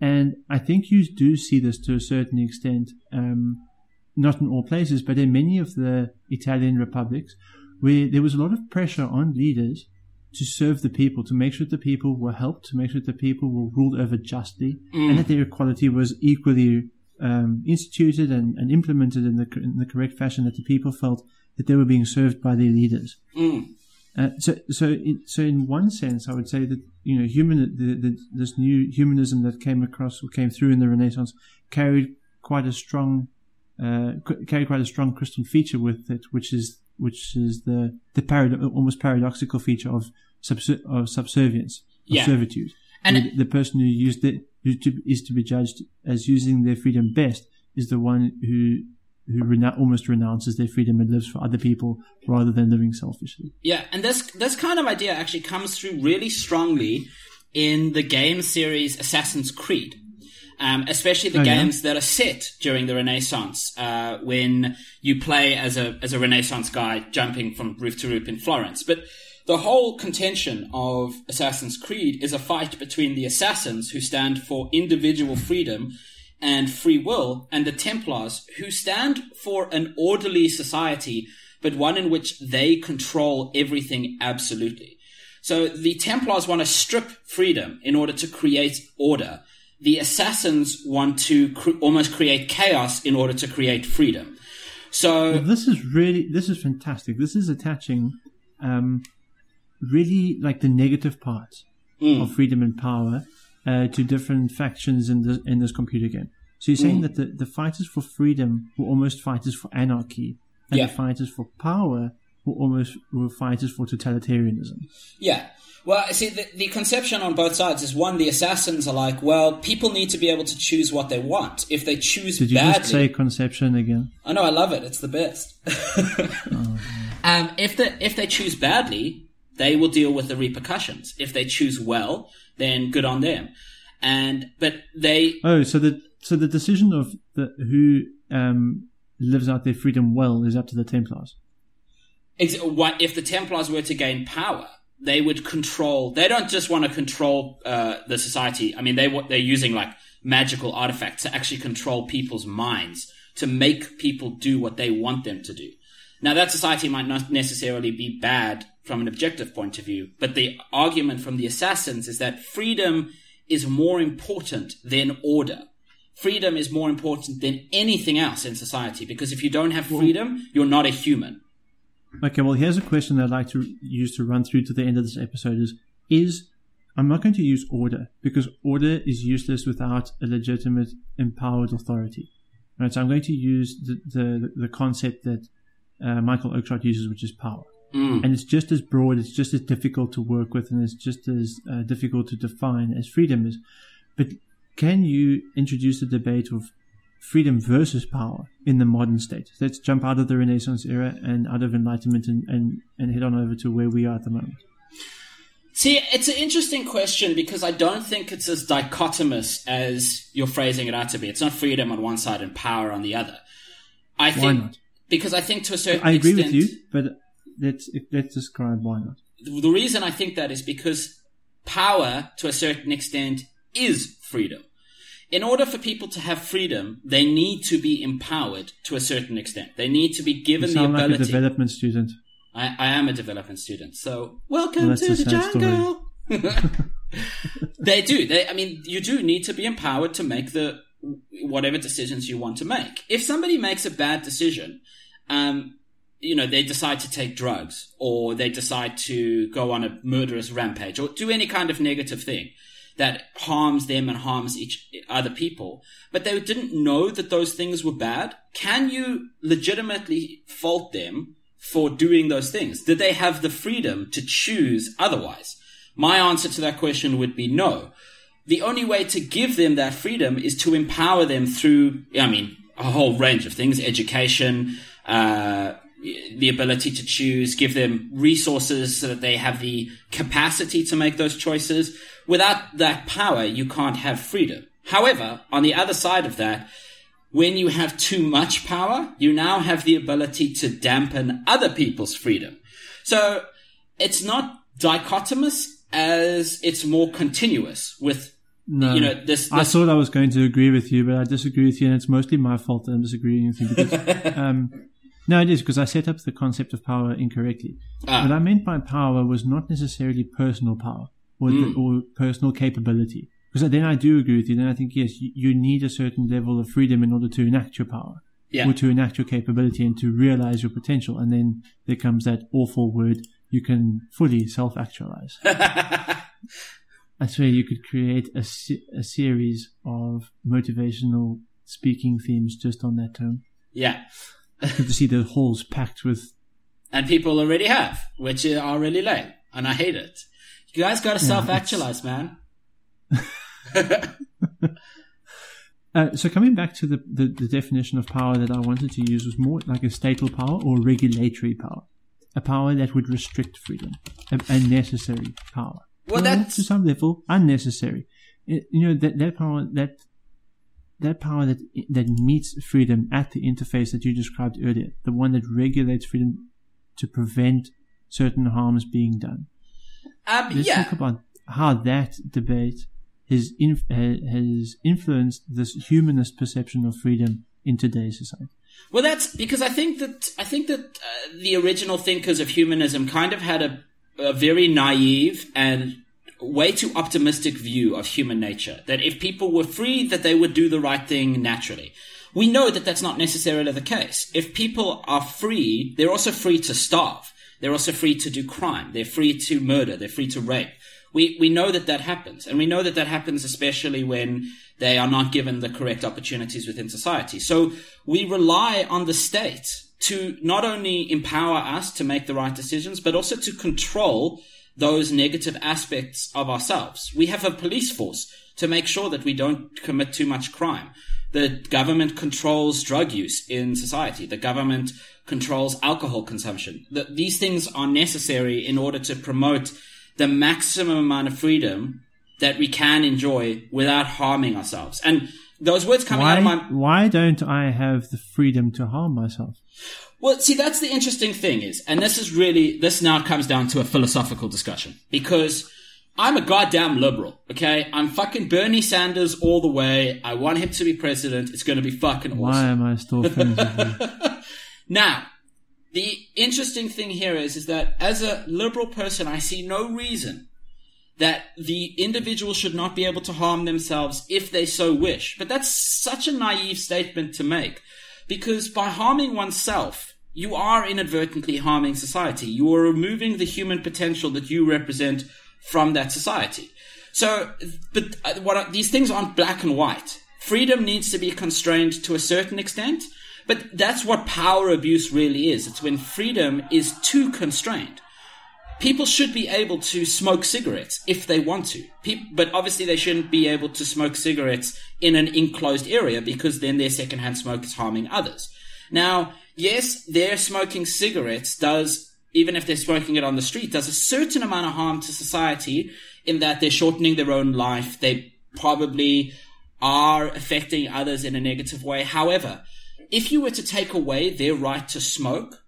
And I think you do see this to a certain extent, um, not in all places, but in many of the Italian republics, where there was a lot of pressure on leaders to serve the people, to make sure the people were helped, to make sure the people were ruled over justly, and that their equality was equally um, instituted and, and implemented in the, in the correct fashion, that the people felt that they were being served by their leaders. Mm. Uh, so, so, it, so in one sense, I would say that you know, human, the, the, this new humanism that came across or came through in the Renaissance carried quite a strong, uh, carried quite a strong Christian feature with it, which is which is the the parad- almost paradoxical feature of subser- of subservience, of Yeah. servitude. And the, the person who used it who to, is to be judged as using their freedom best is the one who who rena- almost renounces their freedom and lives for other people rather than living selfishly. Yeah, and this this kind of idea actually comes through really strongly in the game series Assassin's Creed. Um, especially the Oh, yeah? games that are set during the Renaissance, uh, when you play as a as a Renaissance guy jumping from roof to roof in Florence. But the whole contention of Assassin's Creed is a fight between the assassins who stand for individual freedom and free will and the Templars who stand for an orderly society, but one in which they control everything absolutely. So the Templars want to strip freedom in order to create order. The assassins want to cr- almost create chaos in order to create freedom. So Well, this is really this is fantastic. This is attaching um, really like the negative parts Mm. of freedom and power uh, to different factions in this in this computer game. So you're Mm. saying that the, the fighters for freedom were almost fighters for anarchy, and Yeah. the fighters for power were almost were fighters for totalitarianism. Yeah. Well, see, the, the conception on both sides is one, the assassins are like, well, people need to be able to choose what they want. If they choose Did you badly, just say conception again? I know, I love it. It's the best. um, if the if they choose badly, they will deal with the repercussions. If they choose well, then good on them. And but they Oh, so the so the decision of the who um, lives out their freedom well is up to the Templars. If the Templars were to gain power? They would control. They don't just want to control uh, the society. I mean, they they're using like magical artifacts to actually control people's minds to make people do what they want them to do. Now, that society might not necessarily be bad from an objective point of view, but the argument from the assassins is that freedom is more important than order. Freedom is more important than anything else in society because if you don't have freedom, you're not a human. Okay, well, here's a question that I'd like to use to run through to the end of this episode is, is, I'm not going to use order because order is useless without a legitimate empowered authority. Right, so I'm going to use the, the, the concept that uh, Michael Oakeshott uses, which is power. Mm. And it's just as broad, it's just as difficult to work with, and it's just as uh, difficult to define as freedom is. But can you introduce the debate of freedom versus power in the modern state? Let's jump out of the Renaissance era and out of Enlightenment and, and, and head on over to where we are at the moment. See, it's an interesting question because I don't think it's as dichotomous as you're phrasing it out to be. It's not freedom on one side and power on the other. I Why think not? because I think to a certain I agree extent, with you, but let's let's describe why not. the reason I think that is because power, to a certain extent, is freedom. In order for people to have freedom, they need to be empowered to a certain extent. They need to be You given the sound like a development student. I, I am a development student, so welcome Well, to the jungle. they do. They, I mean, you do need to be empowered to make the whatever decisions you want to make. If somebody makes a bad decision, um, you know, they decide to take drugs or they decide to go on a murderous rampage or do any kind of negative thing that harms them and harms each other people, but they didn't know that those things were bad. Can you legitimately fault them for doing those things? Did they have the freedom to choose otherwise? My answer to that question would be no. The only way to give them that freedom is to empower them through, I mean, a whole range of things, education, uh, the ability to choose, give them resources so that they have the capacity to make those choices. Without that power, you can't have freedom. However, on the other side of that, when you have too much power, you now have the ability to dampen other people's freedom. So it's not dichotomous as it's more continuous with, No, you know, this, I thought I was going to agree with you, but I disagree with you, and it's mostly my fault that I'm disagreeing with you. Because, um, no, it is because I set up the concept of power incorrectly. Ah. What I meant by power was not necessarily personal power or, Hmm. the, or personal capability. Because then I do agree with you. Then I think yes, you, you need a certain level of freedom in order to enact your power yeah. or to enact your capability and to realize your potential. And then there comes that awful word: you can fully self-actualize. I swear you could create a, a series of motivational speaking themes just on that term. yeah. To see the halls packed with. And people already have, which are really lame. And I hate it. You guys gotta Yeah, self actualize, man. Uh, so coming back to the, the, the definition of power that I wanted to use was more like a statal power or regulatory power, a power that would restrict freedom, a, a necessary power. Well, No, that's- to some level unnecessary. It- you know that that power that that power that that meets freedom at the interface that you described earlier, the one that regulates freedom to prevent certain harms being done. Um, Let's yeah. talk about how that debate has, inf- has influenced this humanist perception of freedom in today's society. Well, that's because I think that I think that uh, the original thinkers of humanism kind of had a, a very naive and way too optimistic view of human nature. That if people were free, that they would do the right thing naturally. We know that that's not necessarily the case. If people are free, they're also free to starve. They're also free to do crime. They're free to murder. They're free to rape. We, we know that that happens. And we know that that happens especially when they are not given the correct opportunities within society. So we rely on the state to not only empower us to make the right decisions, but also to control those negative aspects of ourselves. We have a police force to make sure that we don't commit too much crime. The government controls drug use in society. The government controls alcohol consumption. The, these things are necessary in order to promote the maximum amount of freedom that we can enjoy without harming ourselves. And those words coming out of my why don't I have the freedom to harm myself? well, see, that's the interesting thing is, and this is really, this now comes down to a philosophical discussion because I'm a goddamn liberal, okay? I'm fucking Bernie Sanders all the way. I want him to be president. It's going to be fucking awesome. Why am I still friends with you? Now, the interesting thing here is, is that as a liberal person, I see no reason that the individual should not be able to harm themselves if they so wish. But that's such a naive statement to make because by harming oneself, you are inadvertently harming society. You are removing the human potential that you represent from that society. So, but uh, what these things aren't black and white. Freedom needs to be constrained to a certain extent, but that's what power abuse really is. It's when freedom is too constrained. People should be able to smoke cigarettes if they want to. Pe- but obviously they shouldn't be able to smoke cigarettes in an enclosed area because then their secondhand smoke is harming others. Now, yes, their smoking cigarettes does, even if they're smoking it on the street, does a certain amount of harm to society in that they're shortening their own life. They probably are affecting others in a negative way. However, if you were to take away their right to smoke,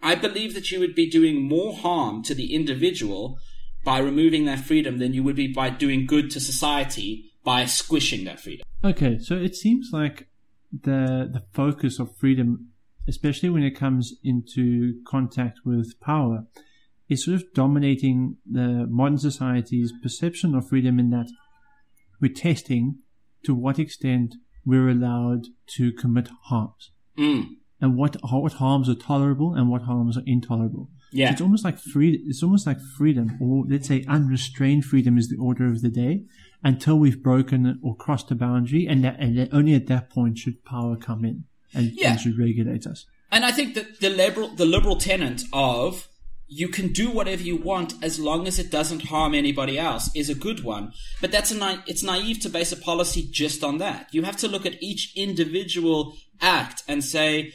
I believe that you would be doing more harm to the individual by removing that freedom than you would be by doing good to society by squishing that freedom. Okay, so it seems like the the focus of freedom, especially when it comes into contact with power, is sort of dominating the modern society's perception of freedom in that we're testing to what extent we're allowed to commit harms Mm. and what what harms are tolerable and what harms are intolerable. Yeah. So it's almost like free. It's almost like freedom, or let's say unrestrained freedom, is the order of the day until we've broken or crossed a boundary, and that, and only at that point should power come in and, Yeah. and should regulate us. And I think that the liberal, the liberal tenet of you can do whatever you want as long as it doesn't harm anybody else is a good one. But that's a na- it's naive to base a policy just on that. You have to look at each individual act and say,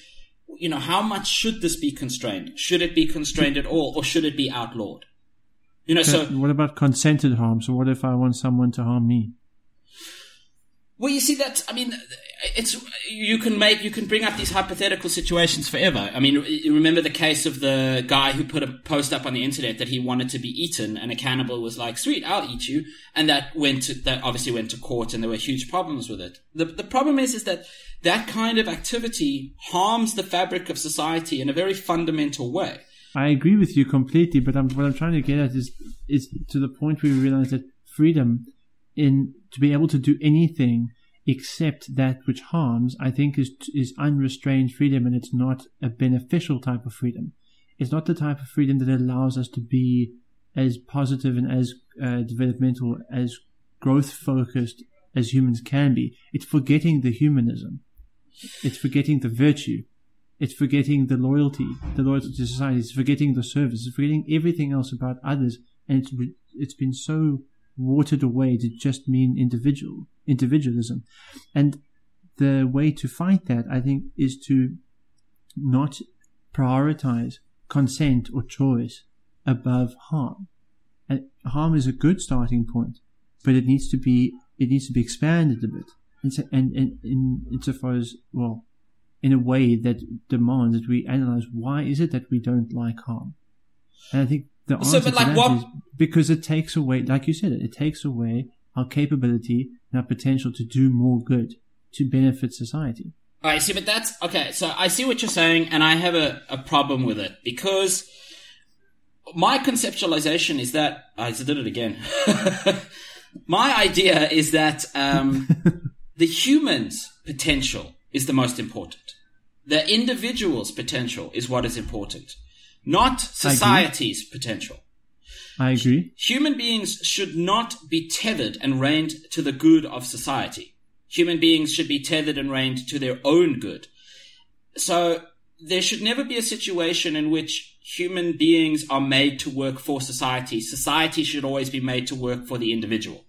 you know, how much should this be constrained? Should it be constrained at all, or should it be outlawed? You know, so what about consented harm? So what if I want someone to harm me? Well, you see that. I mean, it's you can make you can bring up these hypothetical situations forever. I mean, remember the case of the guy who put a post up on the internet that he wanted to be eaten, and a cannibal was like, "Sweet, I'll eat you," and that went to that obviously went to court, and there were huge problems with it. the The problem is, is that that kind of activity harms the fabric of society in a very fundamental way. I agree with you completely, but I'm, what I'm trying to get at is is to the point where we realize that freedom in to be able to do anything except that which harms, I think is is unrestrained freedom, and it's not a beneficial type of freedom. It's not the type of freedom that allows us to be as positive and as uh, developmental, as growth focused as humans can be. It's forgetting the humanism. It's forgetting the virtue. It's forgetting the loyalty, the loyalty to society. It's forgetting the service. It's forgetting everything else about others. And it's, it's been so watered away to just mean individual, individualism. And the way to fight that, I think, is to not prioritize consent or choice above harm. And harm is a good starting point, but it needs to be, it needs to be expanded a bit. And, so, and, and in, insofar as, well, in a way that demands that we analyze why is it that we don't like harm. And I think the So, answer but like to that because it takes away, like you said, it takes away our capability and our potential to do more good to benefit society. I see, but that's okay. So I see what you're saying, and I have a, a problem with it because my conceptualization is that I did it again. my idea is that um, the human's potential is the most important. The individual's potential is what is important, not society's potential. I agree. Human beings should not be tethered and reined to the good of society. Human beings should be tethered and reined to their own good. So there should never be a situation in which human beings are made to work for society. Society should always be made to work for the individual.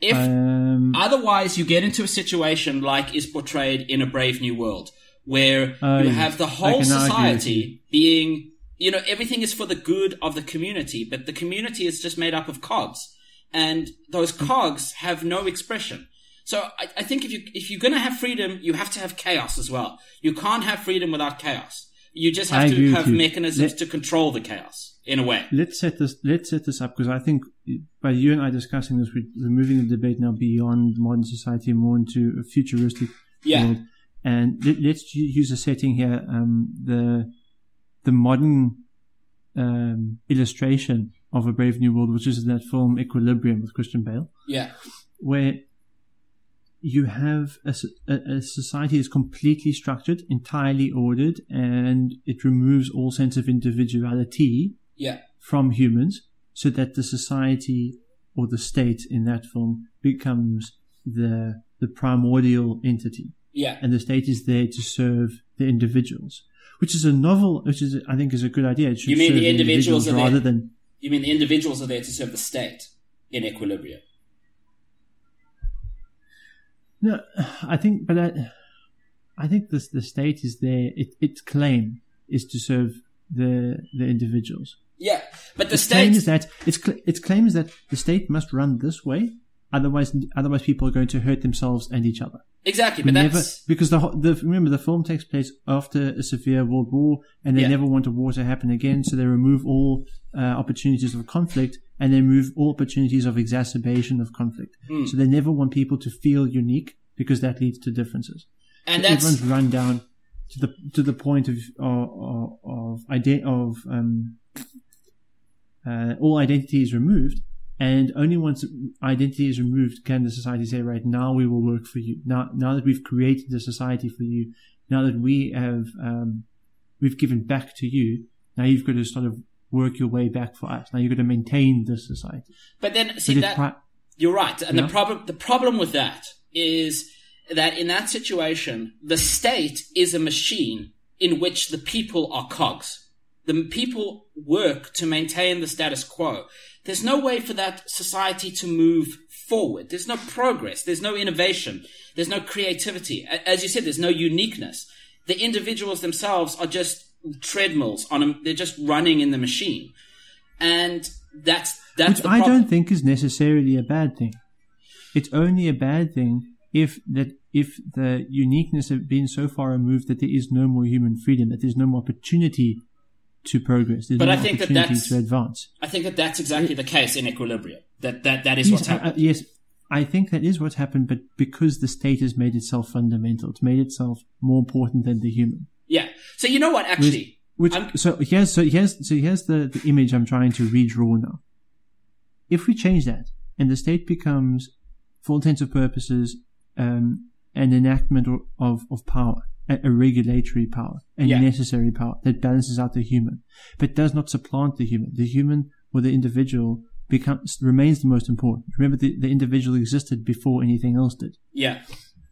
If Um, Otherwise, you get into a situation like is portrayed in A Brave New World, where Uh, you have the whole can argue with society being, you know, everything is for the good of the community, but the community is just made up of cogs, and those cogs have no expression. So I, I think if you if you're going to have freedom, you have to have chaos as well. You can't have freedom without chaos. You just have I to have mechanisms Let- to control the chaos in a way. let's set this let's set this up because I think by you and I discussing this, we're moving the debate now beyond modern society and more into a futuristic Yeah. world. And let, let's use a setting here, um, the the modern um, illustration of a Brave New World, which is in that film Equilibrium with Christian Bale, Yeah. where you have a society is completely structured, entirely ordered, and it removes all sense of individuality Yeah. from humans so that the society or the state in that film becomes the the primordial entity Yeah. and the state is there to serve the individuals which is a novel which is i think is a good idea it should You mean the individuals are rather there? than You mean the individuals are there to serve the state in equilibrium? no i think but i, I think this the state is there it, its claim is to serve the the individuals Yeah, but the its claim state is that its its claim is that the state must run this way otherwise otherwise people are going to hurt themselves and each other exactly, but never that's because the, the remember the film takes place after a severe world war, and they Yeah. never want a war to happen again, so they remove all uh, opportunities of conflict and they remove all opportunities of exacerbation of conflict. Hmm. So they never want people to feel unique because that leads to differences. and So that's everyone's run down to the to the point of of of, of um, uh, all identity is removed, and only once identity is removed can the society say, right now we will work for you. Now now that we've created the society for you, now that we have um, we've given back to you, now you've got to sort of work your way back for us. Now you've got to maintain this society. but then see But that pri- you're right, and Yeah. the problem the problem with that is that in that situation, the state is a machine in which the people are cogs. The people work to maintain the status quo. There's no way for that society to move forward. There's no progress. There's no innovation. There's no creativity. As you said, there's no uniqueness. The individuals themselves are just treadmills on a, they're just running in the machine. And that's, that's which I don't think is necessarily a bad thing. It's only a bad thing if that if the uniqueness have been so far removed that there is no more human freedom, that there's no more opportunity to progress, there's But I think that that's- to advance. I think that that's exactly the case in equilibrium. That that that is Yes, what's I- I- happened. yes, I think that is what's happened, but because the state has made itself fundamental, it's made itself more important than the human. yeah. So you know what? Actually, Which I'm- so here's so here's so here's the, the image I'm trying to redraw now. If we change that and the state becomes, for all intents and purposes, um, an enactment of, of power, a, regulatory power, a Yeah. necessary power that balances out the human, but does not supplant the human. The human or the individual becomes remains the most important. Remember, the, the individual existed before anything else did yeah,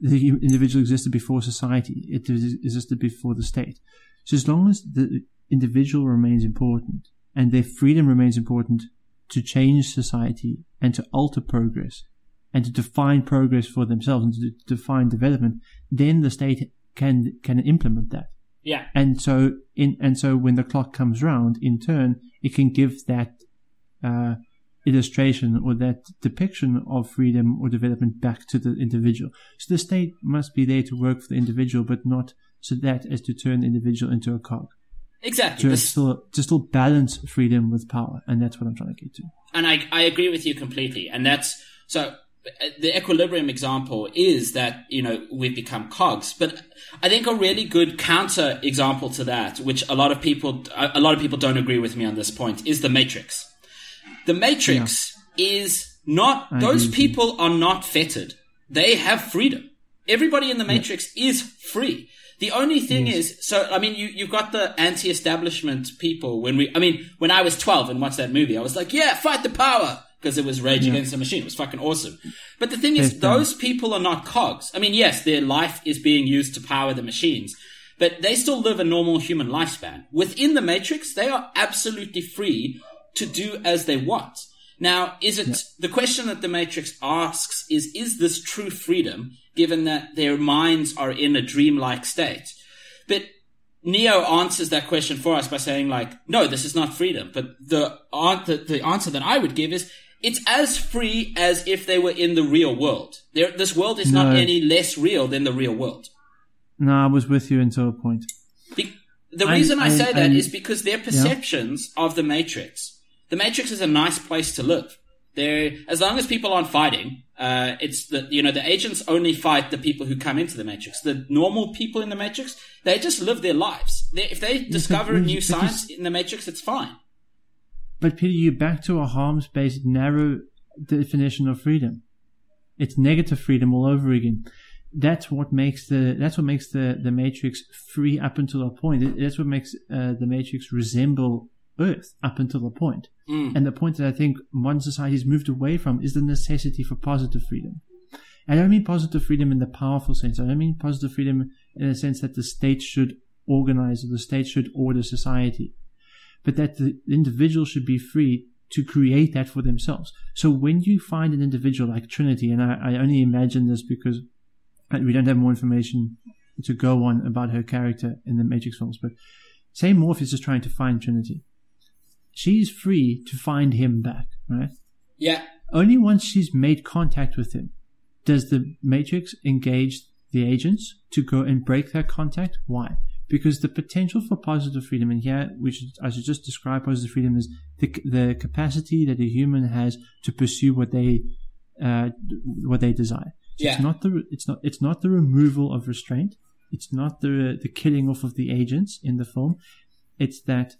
the individual existed before society. It existed before the state. So as long as the individual remains important and their freedom remains important to change society and to alter progress and to define progress for themselves and to define development, then the state can can implement that. yeah, And so in and so when the clock comes round, in turn, it can give that uh, illustration or that depiction of freedom or development back to the individual. So the state must be there to work for the individual, but not so that as to turn the individual into a cog. Exactly. to still to still balance freedom with power, and that's what I'm trying to get to. and I, I agree with you completely. And that's so the equilibrium example is that, you know, we've become cogs. But I think a really good counter example to that, which a lot of people, a lot of people don't agree with me on this point, is the Matrix. The Matrix is not, I those agree people are not fettered. They have freedom. Everybody in the Matrix is free. The only thing is, so I mean, you you've got the anti-establishment people. When we, I mean, when I was twelve and watched that movie, I was like, yeah, fight the power because it was Rage Against the Machine. It was fucking awesome. But the thing is, those people are not cogs. I mean, yes, their life is being used to power the machines, but they still live a normal human lifespan. Within the Matrix, they are absolutely free to do as they want. Now, is it the question that the Matrix asks is, is this true freedom given that their minds are in a dreamlike state? But Neo answers that question for us by saying like, no, this is not freedom. But the, the, the answer that I would give is, it's as free as if they were in the real world. There, this world is not any less real than the real world. No, I was with you until a point. Be- the I- reason I, I- say that I- is because their perceptions of the Matrix. The Matrix is a nice place to live. There, as long as people aren't fighting, uh, it's the you know the agents only fight the people who come into the Matrix. The normal people in the Matrix, they just live their lives. They, if they discover a new science in the Matrix, it's fine. But Peter, you're back to a harms-based, narrow definition of freedom. It's negative freedom all over again. That's what makes the that's what makes the the Matrix free up until a point. That's what makes uh, the Matrix resemble Earth up until a point. Mm. And the point that I think modern society has moved away from is the necessity for positive freedom. I don't mean positive freedom in the powerful sense. I don't mean positive freedom in the sense that the state should organize or the state should order society, but that the individual should be free to create that for themselves. So when you find an individual like Trinity, and I, I only imagine this because we don't have more information to go on about her character in the Matrix films, but say Morpheus is trying to find Trinity. She's free to find him back, right? Yeah, Only once she's made contact with him does the Matrix engage the agents to go and break that contact. Why? Because the potential for positive freedom, and here we should, I should just describe positive freedom as the the capacity that a human has to pursue what they uh, what they desire. So Yeah. It's not the it's not it's not the removal of restraint. It's not the the killing off of the agents in the film. It's that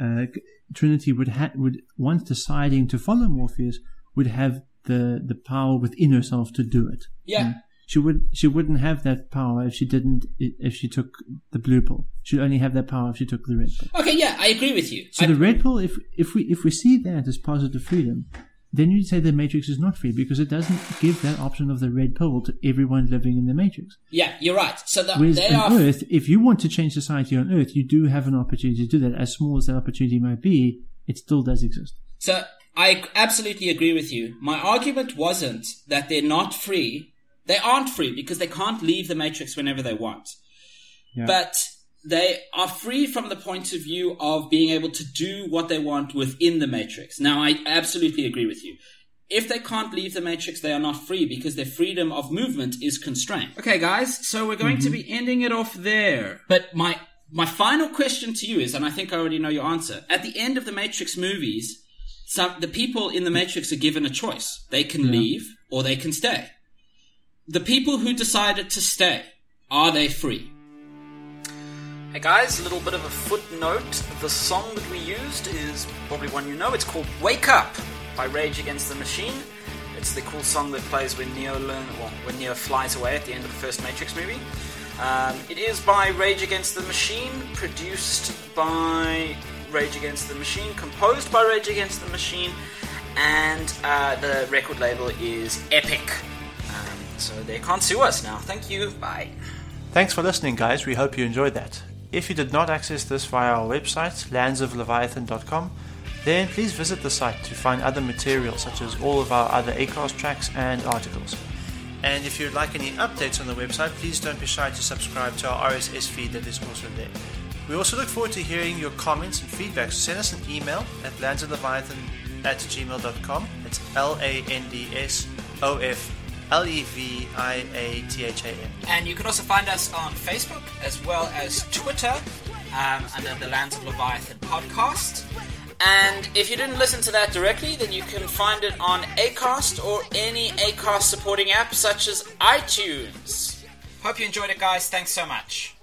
uh, Trinity would ha- would once deciding to follow Morpheus would have the the power within herself to do it. yeah. She would she wouldn't have that power if she didn't if she took the blue pill. She'd only have that power if she took the red pill. Okay, yeah, I agree with you. So I- the red pill, if if we if we see that as positive freedom, then you'd say the Matrix is not free because it doesn't give that option of the red pill to everyone living in the Matrix. yeah, you're right. So the, Whereas they on are Earth, if you want to change society on Earth, you do have an opportunity to do that. As small as that opportunity might be, it still does exist. So I absolutely agree with you. My argument wasn't that they're not free. They aren't free because they can't leave the matrix whenever they want. Yeah. But they are free from the point of view of being able to do what they want within the matrix. Now, I absolutely agree with you. If they can't leave the matrix, they are not free because their freedom of movement is constrained. Okay, guys, so we're going to mm-hmm. be ending it off there. But my my final question to you is, and I think I already know your answer. At the end of the Matrix movies, some the people in the Matrix are given a choice. They can leave or they can stay. The people who decided to stay, are they free? Hey guys, a little bit of a footnote. The song that we used is probably one you know. It's called Wake Up by Rage Against the Machine. It's the cool song that plays when Neo learn, well, when Neo flies away at the end of the first Matrix movie. Um, it is by Rage Against the Machine, produced by Rage Against the Machine, composed by Rage Against the Machine, and uh, the record label is Epic. So they can't sue us now. Thank you. Bye. Thanks for listening, guys. We hope you enjoyed that. If you did not access this via our website, landsofleviathan.com, then please visit the site to find other material such as all of our other ACAST tracks and articles. And if you'd like any updates on the website, please don't be shy to subscribe to our RSS feed that is also there. We also look forward to hearing your comments and feedback. So send us an email at landsofleviathan at gmail.com. It's L A N D S O F L E V I A T H A N. And you can also find us on Facebook as well as Twitter. um, under the Lands of Leviathan podcast. And if you didn't listen to that directly, then you can find it on Acast or any Acast supporting app such as iTunes. Hope you enjoyed it, guys. Thanks so much.